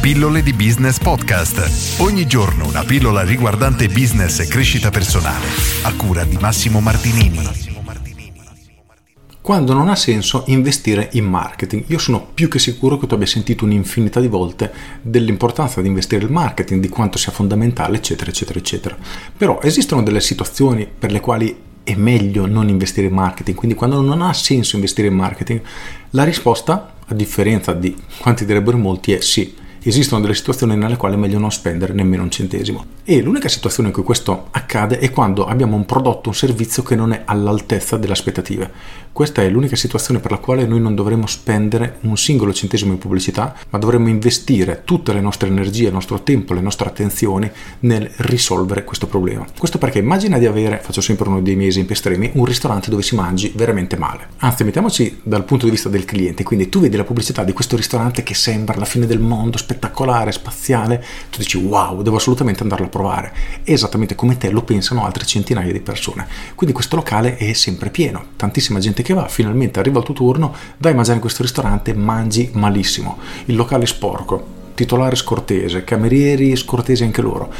Pillole di Business Podcast. Ogni giorno una pillola riguardante business e crescita personale. A cura di Massimo Martinini. Quando non ha senso investire in marketing, io sono più che sicuro che tu abbia sentito un'infinità di volte dell'importanza di investire in marketing, di quanto sia fondamentale, eccetera, eccetera, eccetera. Però esistono delle situazioni per le quali è meglio non investire in marketing, quindi quando non ha senso investire in marketing, la risposta, a differenza di quanti direbbero molti, è sì esistono delle situazioni nelle quali è meglio non spendere nemmeno un centesimo. E l'unica situazione in cui questo accade è quando abbiamo un prodotto, un servizio che non è all'altezza delle aspettative. Questa è l'unica situazione per la quale noi non dovremmo spendere un singolo centesimo in pubblicità, ma dovremmo investire tutte le nostre energie, il nostro tempo, le nostre attenzioni nel risolvere questo problema. Questo perché immagina di avere, faccio sempre uno dei miei esempi estremi, un ristorante dove si mangi veramente male. Anzi, mettiamoci dal punto di vista del cliente, quindi tu vedi la pubblicità di questo ristorante che sembra la fine del mondo, spettacolare, spaziale, tu dici wow, devo assolutamente andarlo a provare. Esattamente come te lo pensano altre centinaia di persone. Quindi questo locale è sempre pieno, tantissima gente gente che va, finalmente arriva il tuo turno, vai a mangiare in questo ristorante, mangi malissimo, il locale è sporco, titolare scortese, camerieri scortesi anche loro.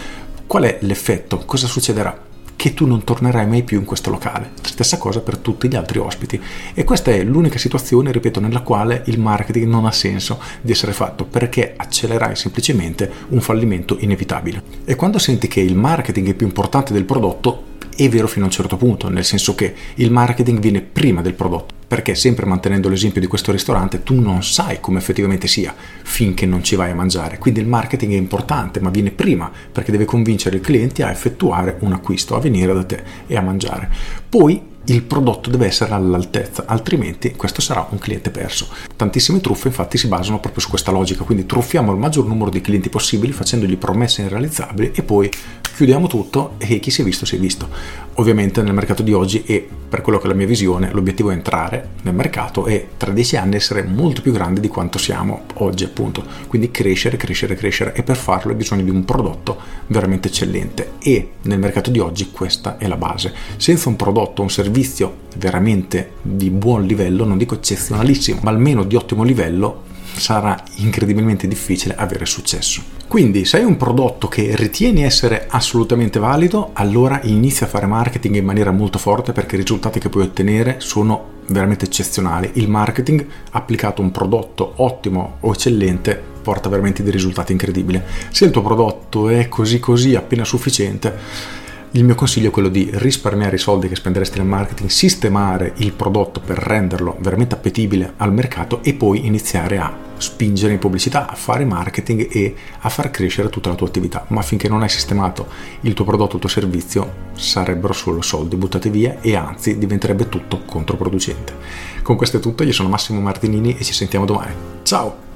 Qual è l'effetto? Cosa succederà? Che tu non tornerai mai più in questo locale. Stessa cosa per tutti gli altri ospiti. E questa è l'unica situazione, ripeto, nella quale il marketing non ha senso di essere fatto perché accelerai semplicemente un fallimento inevitabile. E quando senti che il marketing è più importante del prodotto, è vero fino a un certo punto, nel senso che il marketing viene prima del prodotto, perché sempre mantenendo l'esempio di questo ristorante tu non sai come effettivamente sia finché non ci vai a mangiare, quindi il marketing è importante ma viene prima perché deve convincere i clienti a effettuare un acquisto, a venire da te e a mangiare. Poi il prodotto deve essere all'altezza, altrimenti questo sarà un cliente perso. Tantissime truffe infatti si basano proprio su questa logica, quindi truffiamo il maggior numero di clienti possibili facendogli promesse irrealizzabili e poi chiudiamo tutto e chi si è visto si è visto. Ovviamente nel mercato di oggi e per quello che è la mia visione, l'obiettivo è entrare nel mercato e tra dieci anni essere molto più grandi di quanto siamo oggi appunto. Quindi crescere, crescere, crescere e per farlo hai bisogno di un prodotto veramente eccellente e nel mercato di oggi questa è la base. Senza un prodotto, un servizio veramente di buon livello, non dico eccezionalissimo, ma almeno di ottimo livello, sarà incredibilmente difficile avere successo. Quindi se hai un prodotto che ritieni essere assolutamente valido, allora inizia a fare marketing in maniera molto forte perché i risultati che puoi ottenere sono veramente eccezionali. Il marketing applicato a un prodotto ottimo o eccellente porta veramente dei risultati incredibili. Se il tuo prodotto è così così appena sufficiente, il mio consiglio è quello di risparmiare i soldi che spenderesti nel marketing, sistemare il prodotto per renderlo veramente appetibile al mercato e poi iniziare a spingere in pubblicità, a fare marketing e a far crescere tutta la tua attività. Ma finché non hai sistemato il tuo prodotto, il tuo servizio, sarebbero solo soldi buttati via e anzi diventerebbe tutto controproducente. Con questo è tutto, io sono Massimo Martinini e ci sentiamo domani. Ciao!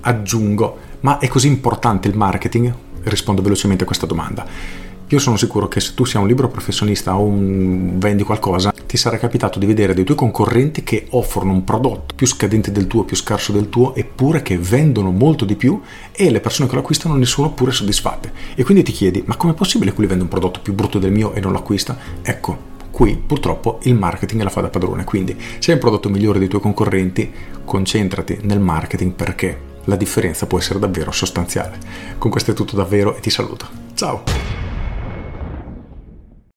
Aggiungo, ma è così importante il marketing? Rispondo velocemente a questa domanda. Io sono sicuro che se tu sia un libero professionista o un vendi qualcosa, ti sarà capitato di vedere dei tuoi concorrenti che offrono un prodotto più scadente del tuo, più scarso del tuo, eppure che vendono molto di più e le persone che lo acquistano ne sono pure soddisfatte. E quindi ti chiedi, ma com'è possibile che lui vende un prodotto più brutto del mio e non lo acquista? Ecco, qui purtroppo il marketing la fa da padrone. Quindi se hai un prodotto migliore dei tuoi concorrenti, concentrati nel marketing perché la differenza può essere davvero sostanziale. Con questo è tutto davvero e ti saluto. Ciao!